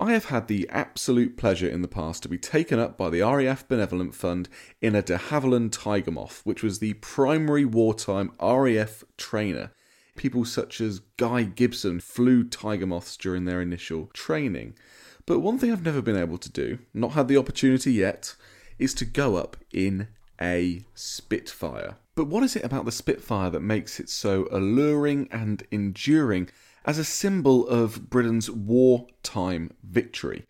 I have had the absolute pleasure in the past to be taken up by the RAF Benevolent Fund in a de Havilland Tiger Moth, which was the primary wartime RAF trainer. People such as Guy Gibson flew Tiger Moths during their initial training. But one thing I've never been able to do, not had the opportunity yet, is to go up in a Spitfire. But what is it about the Spitfire that makes it so alluring and enduring as a symbol of Britain's wartime victory?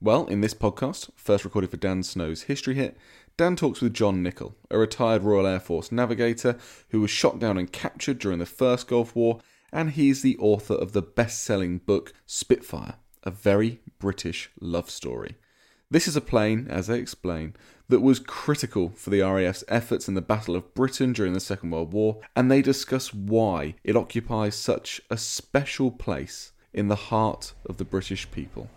Well, in this podcast, first recorded for Dan Snow's History Hit, Dan talks with John Nichol, a retired Royal Air Force navigator who was shot down and captured during the First Gulf War, and he's the author of the best selling book Spitfire, a very British love story. This is a plane, as they explain, that was critical for the RAF's efforts in the Battle of Britain during the Second World War, and they discuss why it occupies such a special place in the heart of the British people.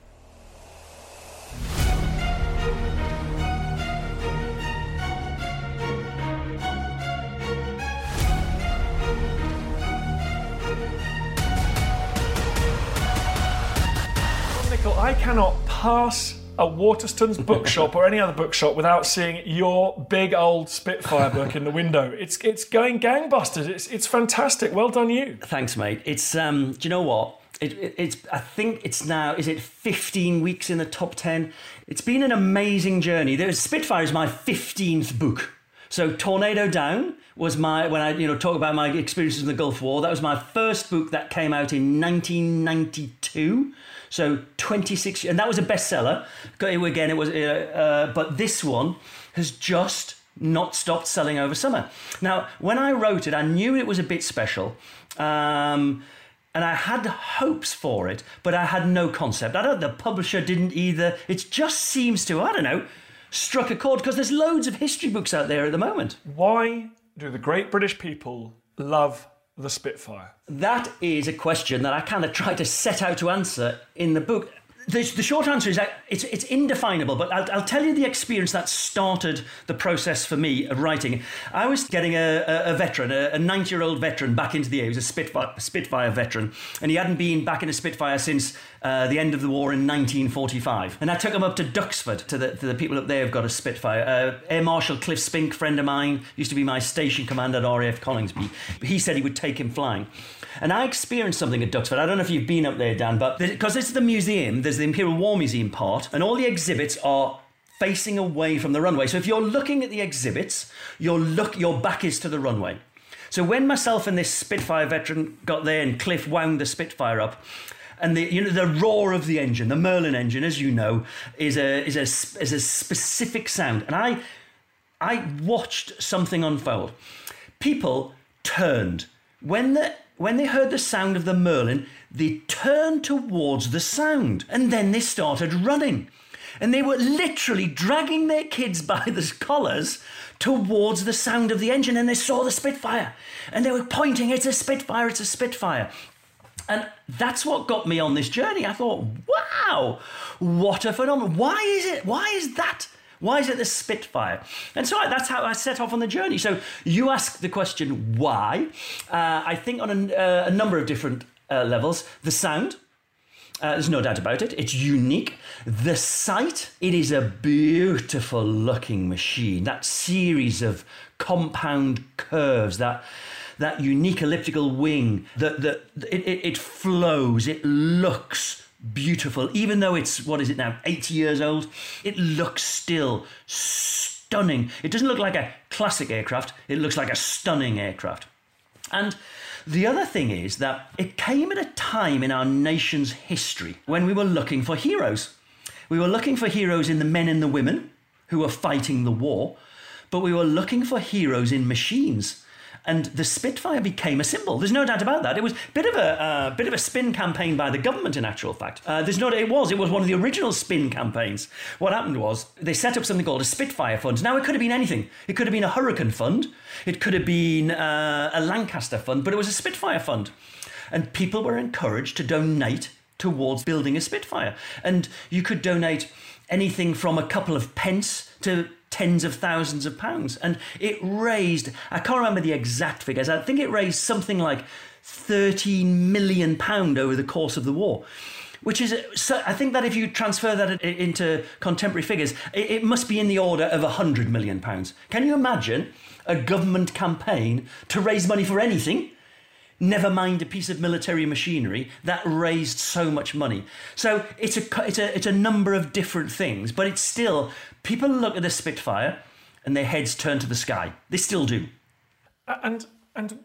I cannot pass a Waterstones bookshop or any other bookshop without seeing your big old Spitfire book in the window. It's it's going gangbusters. It's it's fantastic. Well done, you. Thanks, mate. It's um, do you know what? It, it, it's I think it's now is it 15 weeks in the top 10. It's been an amazing journey. There's Spitfire is my 15th book. So Tornado Down was my when I you know talk about my experiences in the Gulf War. That was my first book that came out in 1992. So 26 and that was a bestseller. Again, it was uh, uh, but this one has just not stopped selling over summer. Now, when I wrote it, I knew it was a bit special. Um, and I had hopes for it, but I had no concept. I don't. The publisher didn't either. It just seems to. I don't know. Struck a chord because there's loads of history books out there at the moment. Why do the great British people love the Spitfire? That is a question that I kind of try to set out to answer in the book. The, the short answer is that it's, it's indefinable, but I'll, I'll tell you the experience that started the process for me of writing. I was getting a, a, a veteran, a 90 year old veteran, back into the air. He was a Spitfire, Spitfire veteran, and he hadn't been back in a Spitfire since uh, the end of the war in 1945. And I took him up to Duxford, to the, to the people up there who've got a Spitfire. Uh, Air Marshal Cliff Spink, friend of mine, used to be my station commander at RAF Coningsby. He said he would take him flying. And I experienced something at Duxford. I don't know if you've been up there, Dan, but because it's the museum, there's the Imperial War Museum part, and all the exhibits are facing away from the runway. So if you're looking at the exhibits, your look your back is to the runway. So when myself and this Spitfire veteran got there and Cliff wound the Spitfire up, and the you know the roar of the engine, the Merlin engine, as you know, is a is a is a specific sound, and I I watched something unfold. People turned when the when they heard the sound of the Merlin, they turned towards the sound and then they started running. And they were literally dragging their kids by the collars towards the sound of the engine and they saw the Spitfire. And they were pointing, it's a Spitfire, it's a Spitfire. And that's what got me on this journey. I thought, wow, what a phenomenon. Why is it? Why is that? Why is it the Spitfire? And so that's how I set off on the journey. So you ask the question, why? Uh, I think on a, uh, a number of different uh, levels. The sound. Uh, there's no doubt about it. It's unique. The sight, it is a beautiful looking machine. That series of compound curves, that that unique elliptical wing, that that it, it, it flows. It looks beautiful, even though it's what is it now, 80 years old. It looks still stunning. It doesn't look like a classic aircraft. It looks like a stunning aircraft. And the other thing is that it came at a time in our nation's history when we were looking for heroes. We were looking for heroes in the men and the women who were fighting the war, but we were looking for heroes in machines and the Spitfire became a symbol. There's no doubt about that. It was a bit of a uh, bit of a spin campaign by the government, in actual fact. Uh, there's no, doubt it was it was one of the original spin campaigns. What happened was they set up something called a Spitfire fund. Now it could have been anything. It could have been a Hurricane fund. It could have been uh, a Lancaster fund, but it was a Spitfire fund, and people were encouraged to donate towards building a Spitfire, and you could donate anything from a couple of pence to tens of thousands of pounds. And it raised, I can't remember the exact figures, I think it raised something like 13 million pound over the course of the war. Which is, so I think that if you transfer that into contemporary figures, it must be in the order of 100 million pounds. Can you imagine a government campaign to raise money for anything never mind a piece of military machinery that raised so much money. So it's a, it's a, it's a number of different things, but it's still people look at the Spitfire and their heads turn to the sky. They still do. And and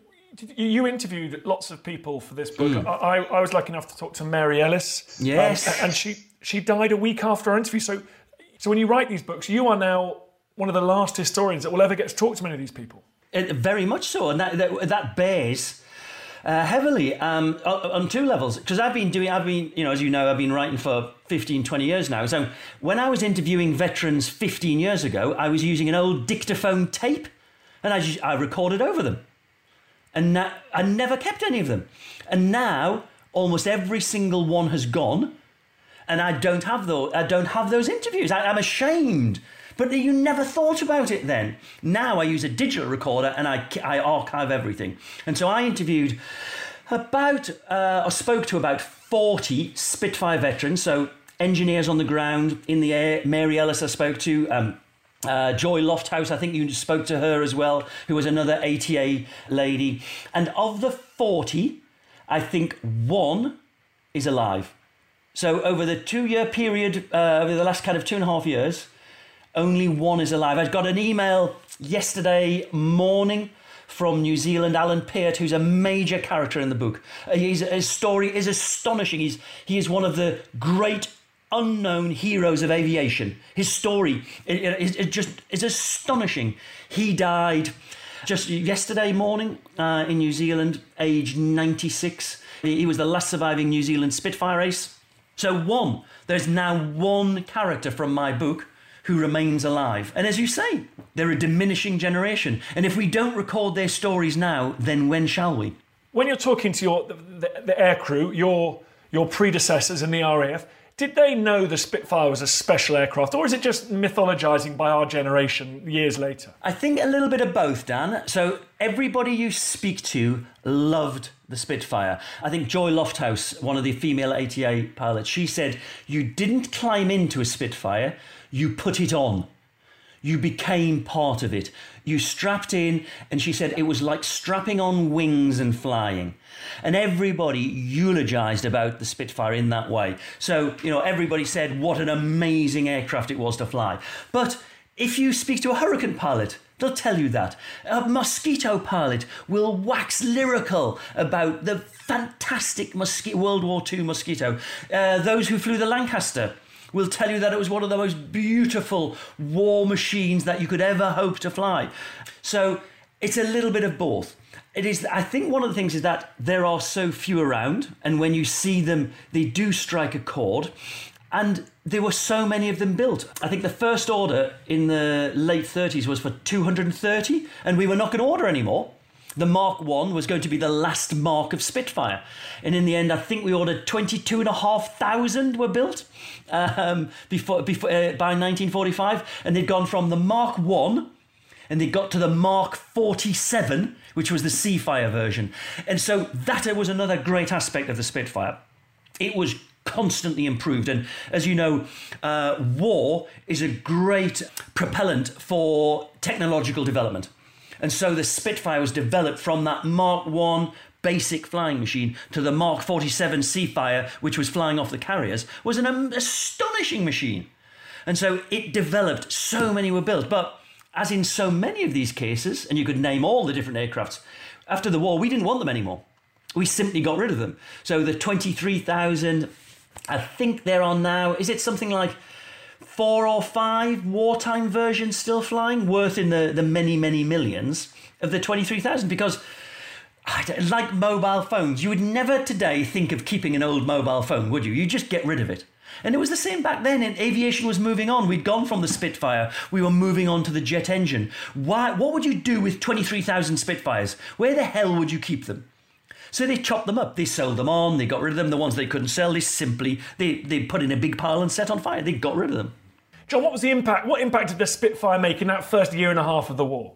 you interviewed lots of people for this book. Mm. I, I, was lucky enough to talk to Mary Ellis. Um, yes, um, and she she died a week after our interview. So so when you write these books, you are now one of the last historians that will ever get to talk to many of these people. It, very much so, and that that, that bears uh, heavily um, on two levels because I've been doing, I've been, you know, as you know, I've been writing for 15, 20 years now. So when I was interviewing veterans 15 years ago, I was using an old dictaphone tape and I, just, I recorded over them. And now, I never kept any of them. And now almost every single one has gone and I don't have those, I don't have those interviews. I, I'm ashamed but you never thought about it then. Now I use a digital recorder and I, I archive everything. And so I interviewed about, uh, or spoke to about 40 Spitfire veterans, so engineers on the ground, in the air. Mary Ellis I spoke to. Um, uh, Joy Lofthouse, I think you spoke to her as well, who was another ATA lady. And of the 40, I think one is alive. So over the two year period, uh, over the last kind of two and a half years, only one is alive. I got an email yesterday morning from New Zealand, Alan Peart, who's a major character in the book. Uh, his, his story is astonishing. He's, he is one of the great unknown heroes of aviation. His story is just is astonishing. He died just yesterday morning uh, in New Zealand, aged 96. He, he was the last surviving New Zealand Spitfire ace. So one, there's now one character from my book who remains alive. And as you say, they're a diminishing generation. And if we don't record their stories now, then when shall we? When you're talking to your the, the air crew, your your predecessors in the RAF, did they know the Spitfire was a special aircraft, or is it just mythologizing by our generation years later? I think a little bit of both, Dan. So everybody you speak to loved the Spitfire. I think Joy Lofthouse, one of the female ATA pilots, she said, You didn't climb into a Spitfire, you put it on. You became part of it. You strapped in, and she said it was like strapping on wings and flying. And everybody eulogized about the Spitfire in that way. So, you know, everybody said what an amazing aircraft it was to fly. But if you speak to a Hurricane pilot, they'll tell you that. A Mosquito pilot will wax lyrical about the fantastic mosquito, World War II Mosquito. Uh, those who flew the Lancaster will tell you that it was one of the most beautiful war machines that you could ever hope to fly. So it's a little bit of both. It is. I think one of the things is that there are so few around, and when you see them, they do strike a chord. And there were so many of them built. I think the first order in the late 30s was for 230, and we were not going to order anymore the Mark 1 was going to be the last Mark of Spitfire. And in the end, I think we ordered 22,500 were built um, before, before, uh, by 1945. And they'd gone from the Mark 1 and they got to the Mark 47, which was the Seafire version. And so that was another great aspect of the Spitfire. It was constantly improved. And as you know, uh, war is a great propellant for technological development. And so the Spitfire was developed from that Mark 1 basic flying machine to the Mark 47 Seafire, which was flying off the carriers, was an astonishing machine. And so it developed, so many were built. But as in so many of these cases, and you could name all the different aircrafts, after the war, we didn't want them anymore. We simply got rid of them. So the 23,000, I think they're on now, is it something like four or five wartime versions still flying, worth in the, the many, many millions of the 23,000? Because like mobile phones, you would never today think of keeping an old mobile phone, would you? You just get rid of it. And it was the same back then. And aviation was moving on. We'd gone from the Spitfire. We were moving on to the jet engine. Why? What would you do with 23,000 Spitfires? Where the hell would you keep them? So they chopped them up. They sold them on. They got rid of them. The ones they couldn't sell, they simply they, they put in a big pile and set on fire. They got rid of them. John, what was the impact? What impact did the Spitfire make in that first year and a half of the war?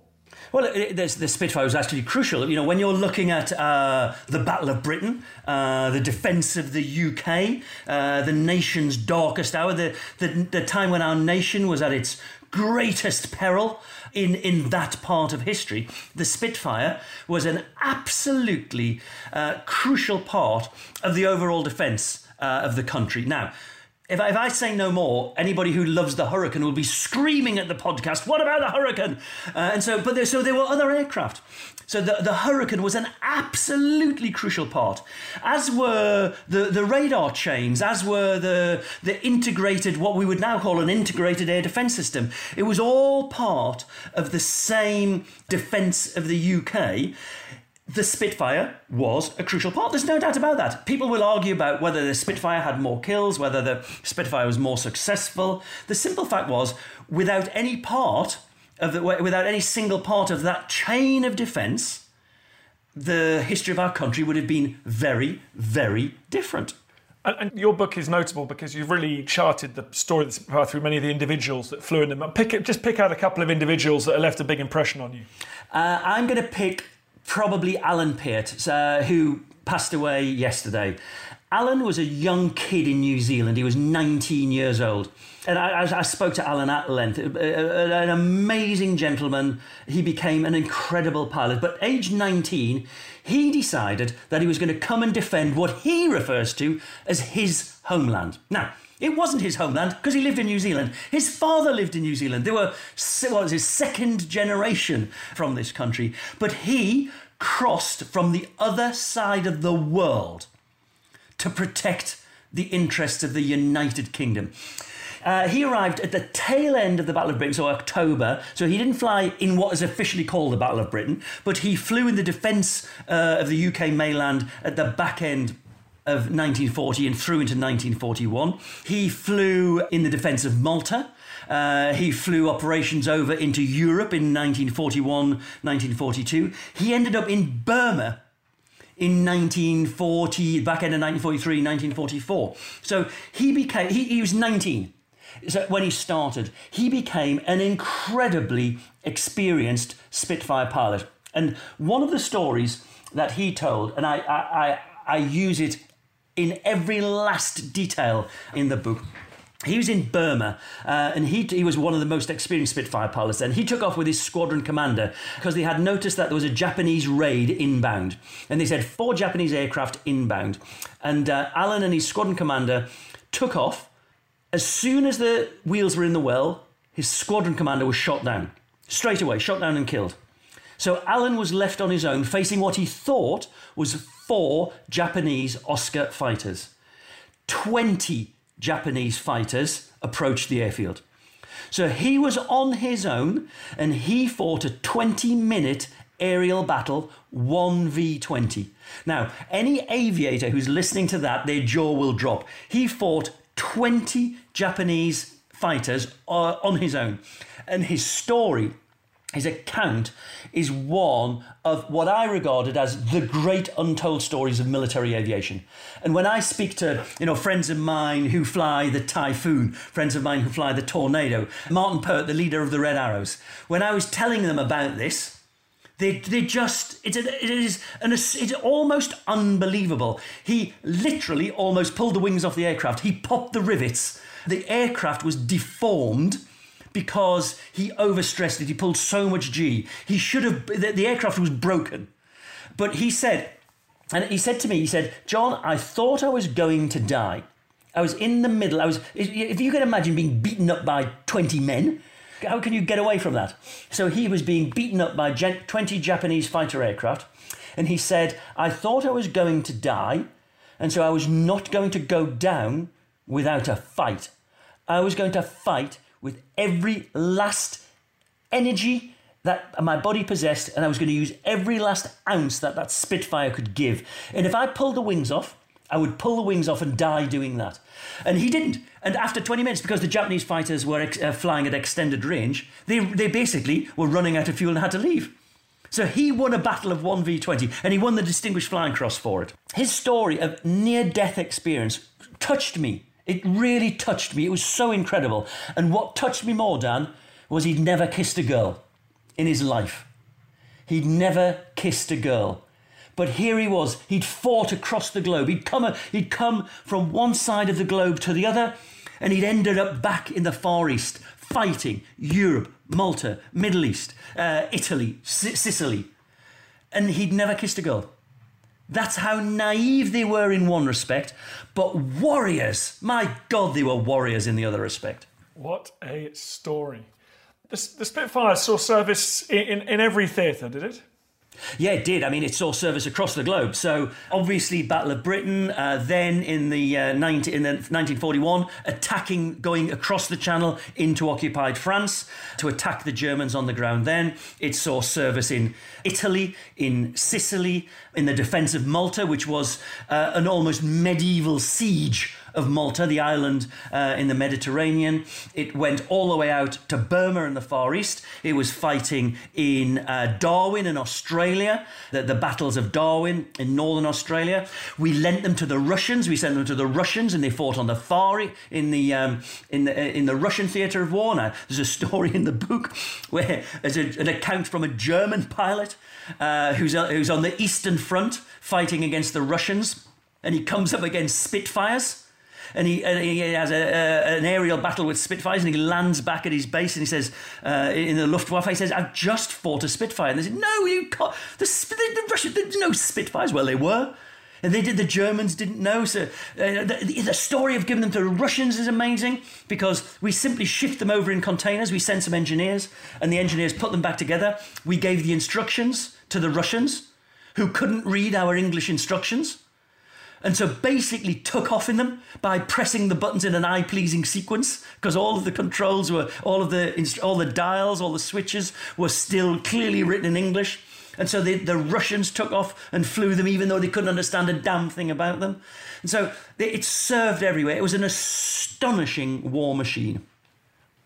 Well, it, the Spitfire was actually crucial. You know, when you're looking at uh, the Battle of Britain, uh, the defence of the UK, uh, the nation's darkest hour, the, the, the time when our nation was at its greatest peril in, in that part of history, the Spitfire was an absolutely uh, crucial part of the overall defence uh, of the country. Now, if I, if I, say no more, anybody who loves the Hurricane will be screaming at the podcast, what about the Hurricane? Uh, and so, but there, so there were other aircraft. So the, the Hurricane was an absolutely crucial part, as were the, the radar chains, as were the, the integrated, what we would now call an integrated air defence system. It was all part of the same defence of the UK the Spitfire was a crucial part. There's no doubt about that. People will argue about whether the Spitfire had more kills, whether the Spitfire was more successful. The simple fact was, without any part of the, without any single part of that chain of defence, the history of our country would have been very, very different. And, your book is notable because you've really charted the story that's through many of the individuals that flew in them. Pick, just pick out a couple of individuals that have left a big impression on you. Uh, I'm going to pick probably Alan Peart, uh, who passed away yesterday. Alan was a young kid in New Zealand. He was 19 years old. And I, I, spoke to Alan at length. An amazing gentleman. He became an incredible pilot. But age 19, he decided that he was going to come and defend what he refers to as his homeland. Now, it wasn't his homeland because he lived in New Zealand. His father lived in New Zealand. They were what was his second generation from this country. But he crossed from the other side of the world to protect the interests of the United Kingdom. Uh, he arrived at the tail end of the Battle of Britain, so October. So he didn't fly in what is officially called the Battle of Britain, but he flew in the defence uh, of the UK mainland at the back end of 1940 and through into 1941. He flew in the defence of Malta. Uh, he flew operations over into Europe in 1941, 1942. He ended up in Burma in 1940, back end of 1943, 1944. So he became, he, he was 19 so when he started. He became an incredibly experienced Spitfire pilot. And one of the stories that he told, and I, I, I, I use it in every last detail in the book. He was in Burma, uh, and he, he was one of the most experienced Spitfire pilots. And he took off with his squadron commander because they had noticed that there was a Japanese raid inbound, and they said four Japanese aircraft inbound. And uh, Alan and his squadron commander took off. As soon as the wheels were in the well, his squadron commander was shot down straight away, shot down and killed. So Alan was left on his own, facing what he thought was four Japanese Oscar fighters. 20 Japanese fighters approached the airfield. So he was on his own and he fought a 20 minute aerial battle 1v20. Now, any aviator who's listening to that, their jaw will drop. He fought 20 Japanese fighters uh, on his own. And his story his account is one of what I regarded as the great untold stories of military aviation. And when I speak to, you know, friends of mine who fly the Typhoon, friends of mine who fly the Tornado, Martin Pert, the leader of the Red Arrows, when I was telling them about this, They, they just, it, it is an, it's almost unbelievable. He literally almost pulled the wings off the aircraft. He popped the rivets. The aircraft was deformed because he overstressed it. He pulled so much G. He should have, the, the aircraft was broken. But he said, and he said to me, he said, John, I thought I was going to die. I was in the middle. I was, if you can imagine being beaten up by 20 men, how can you get away from that? So he was being beaten up by 20 Japanese fighter aircraft. And he said, I thought I was going to die. And so I was not going to go down without a fight. I was going to fight with every last energy that my body possessed, and I was going to use every last ounce that that Spitfire could give. And if I pulled the wings off, I would pull the wings off and die doing that. And he didn't. And after 20 minutes, because the Japanese fighters were ex- uh, flying at extended range, they, they basically were running out of fuel and had to leave. So he won a battle of 1v20 and he won the Distinguished Flying Cross for it. His story of near death experience touched me. It really touched me. It was so incredible. And what touched me more, Dan, was he'd never kissed a girl in his life. He'd never kissed a girl. But here he was. He'd fought across the globe. He'd come, he'd come from one side of the globe to the other, and he'd ended up back in the Far East, fighting Europe, Malta, Middle East, uh, Italy, Sicily. And he'd never kissed a girl. That's how naive they were in one respect, but warriors. My God, they were warriors in the other respect. What a story. The, the Spitfire saw service in, in, in every theatre, did it? Yeah, it did. I mean, it saw service across the globe. So obviously, Battle of Britain. Uh, then in the, uh, 19, in the 1941, attacking, going across the Channel into occupied France to attack the Germans on the ground. Then it saw service in Italy, in Sicily, in the defence of Malta, which was uh, an almost medieval siege of Malta, the island uh, in the Mediterranean. It went all the way out to Burma in the Far East. It was fighting in uh, Darwin in Australia, the, the battles of Darwin in northern Australia. We lent them to the Russians. We sent them to the Russians, and they fought on the far in the um, in the uh, in the Russian theatre of war. Now, there's a story in the book where there's a, an account from a German pilot uh, who's uh, who's on the Eastern Front fighting against the Russians, and he comes up against Spitfires and he, and he has a, a, an aerial battle with Spitfires, and he lands back at his base, and he says, uh, in the Luftwaffe, he says, "I've just fought a Spitfire." And they said, "No, you can't. The, the, the Russians, there's no Spitfires." Well, they were. And they did. The Germans didn't know. So uh, the, the, story of giving them to the Russians is amazing because we simply shift them over in containers. We send some engineers, and the engineers put them back together. We gave the instructions to the Russians, who couldn't read our English instructions and so basically took off in them by pressing the buttons in an eye pleasing sequence because all of the controls were all of the all the dials all the switches were still clearly written in english. And so the, the russians took off and flew them even though they couldn't understand a damn thing about them. And so it served everywhere. It was an astonishing war machine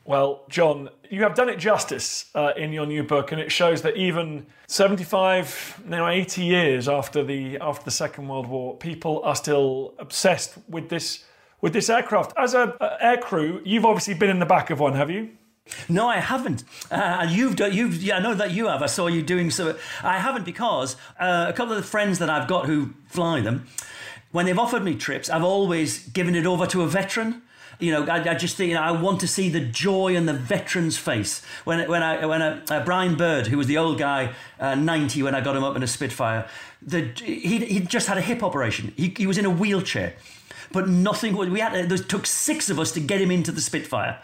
well, John, you have done it justice uh, in your new book, and it shows that even 75, now 80 years after the after the Second World War, people are still obsessed with this with this aircraft. As a, a air you've obviously been in the back of one, have you? No, I haven't. Uh, you've done, you've, yeah, I know that you have. I saw you doing so. I haven't because uh, a couple of the friends that I've got who fly them, when they've offered me trips, I've always given it over to a veteran you know, I, I, just think you know, I want to see the joy on the veteran's face when when I when a, uh, Brian Bird, who was the old guy, uh, ninety when I got him up in a Spitfire, the he he just had a hip operation. He he was in a wheelchair, but nothing. We had it took six of us to get him into the Spitfire.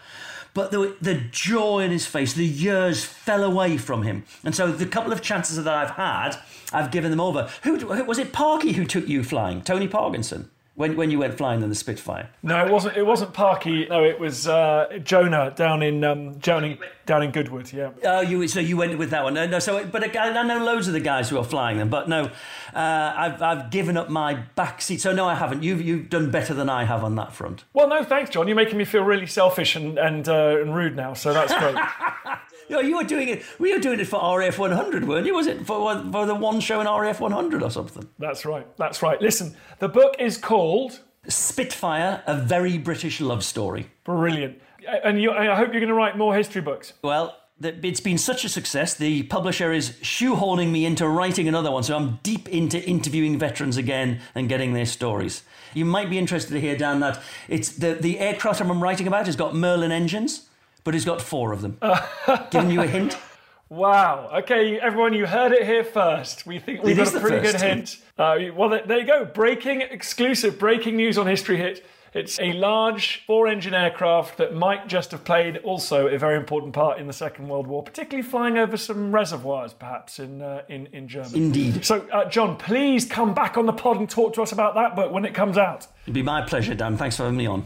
But the, the joy in his face, the years fell away from him. And so the couple of chances that I've had, I've given them over. Who was it? Parky who took you flying? Tony Parkinson when, when you went flying in the Spitfire? No, it wasn't. It wasn't Parky. No, it was uh, Jonah down in um, in down in Goodwood. Yeah. Oh, you so you went with that one. No, so but I, know loads of the guys who are flying them, but no, uh, I've I've given up my back seat. So no, I haven't. You've you've done better than I have on that front. Well, no, thanks, John. You're making me feel really selfish and and, uh, and rude now. So that's great. you, know, you were doing it. We were doing it for RAF 100, weren't you? Was it for for the one show in RAF 100 or something? That's right. That's right. Listen, the book is called Spitfire: A Very British Love Story. Brilliant. And you, I hope you're going to write more history books. Well, it's been such a success, the publisher is shoehorning me into writing another one. So I'm deep into interviewing veterans again and getting their stories. You might be interested to hear, Dan, that it's the, the aircraft I'm writing about has got Merlin engines, but he's got four of them. Giving you a hint. Wow. Okay, everyone, you heard it here first. We think we've It got a pretty good hint. Uh, well, there you go. Breaking exclusive, breaking news on History Hit. It's a large four-engine aircraft that might just have played also a very important part in the Second World War, particularly flying over some reservoirs, perhaps in uh, in in Germany. Indeed. So, uh, John, please come back on the pod and talk to us about that book when it comes out. It'd be my pleasure, Dan. Thanks for having me on.